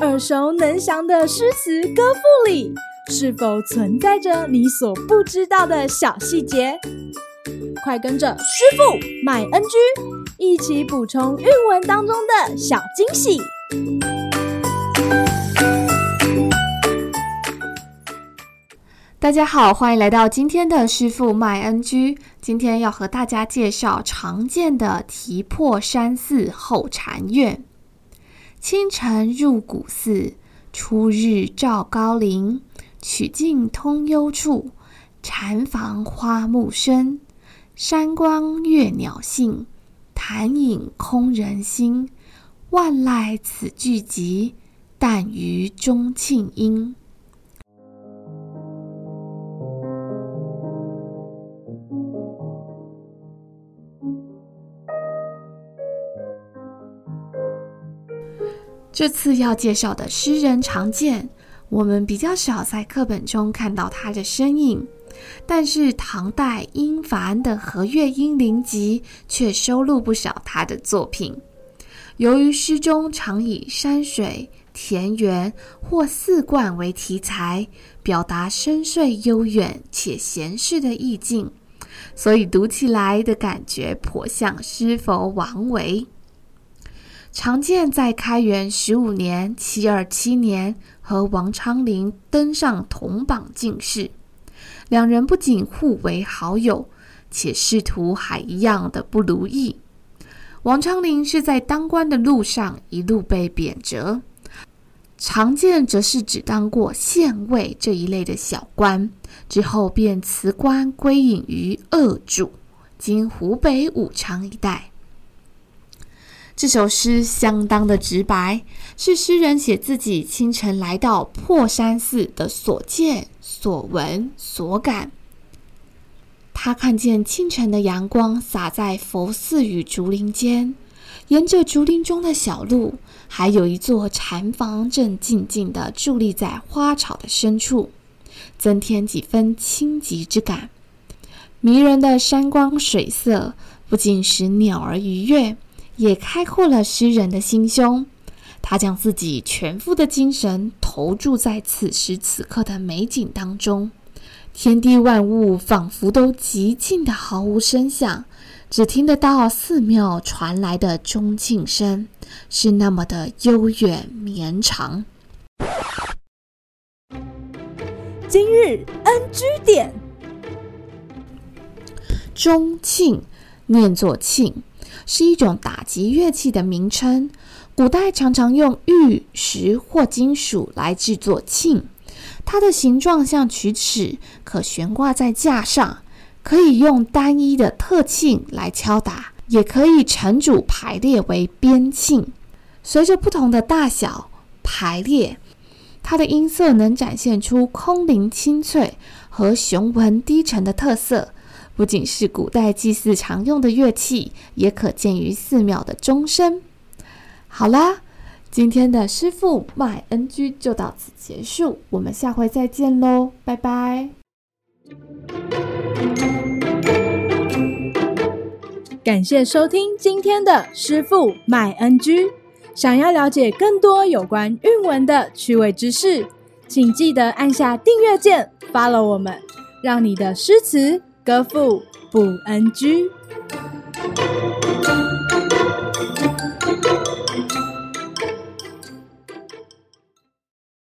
耳熟能详的诗词歌赋里，是否存在着你所不知道的小细节？快跟着师傅麦恩居一起补充韵文当中的小惊喜！大家好，欢迎来到今天的师傅麦恩居。今天要和大家介绍常见的题破山寺后禅院。清晨入古寺，初日照高林。曲径通幽处，禅房花木深。山光悦鸟性，潭影空人心。万籁此俱寂，但余钟磬音。这次要介绍的诗人常见，我们比较少在课本中看到他的身影，但是唐代殷凡的《和乐英灵集》却收录不少他的作品。由于诗中常以山水、田园或寺观为题材，表达深邃悠远且闲适的意境，所以读起来的感觉颇像诗佛王维。常见在开元十五年（七二七年）和王昌龄登上同榜进士，两人不仅互为好友，且仕途还一样的不如意。王昌龄是在当官的路上一路被贬谪，常见则是只当过县尉这一类的小官，之后便辞官归隐于鄂主（今湖北武昌一带）。这首诗相当的直白，是诗人写自己清晨来到破山寺的所见、所闻、所感。他看见清晨的阳光洒在佛寺与竹林间，沿着竹林中的小路，还有一座禅房正静静地伫立在花草的深处，增添几分清寂之感。迷人的山光水色，不仅使鸟儿愉悦。也开阔了诗人的心胸，他将自己全副的精神投注在此时此刻的美景当中，天地万物仿佛都极静的毫无声响，只听得到寺庙传来的钟磬声，是那么的悠远绵长。今日 NG 点，钟磬念作磬。是一种打击乐器的名称。古代常常用玉石或金属来制作磬，它的形状像曲尺，可悬挂在架上，可以用单一的特磬来敲打，也可以成组排列为边磬。随着不同的大小排列，它的音色能展现出空灵清脆和雄浑低沉的特色。不仅是古代祭祀常用的乐器，也可见于寺庙的钟声。好啦，今天的师傅麦恩居就到此结束，我们下回再见喽，拜拜。感谢收听今天的师傅麦恩居。想要了解更多有关韵文的趣味知识，请记得按下订阅键，follow 我们，让你的诗词。歌赋不 NG。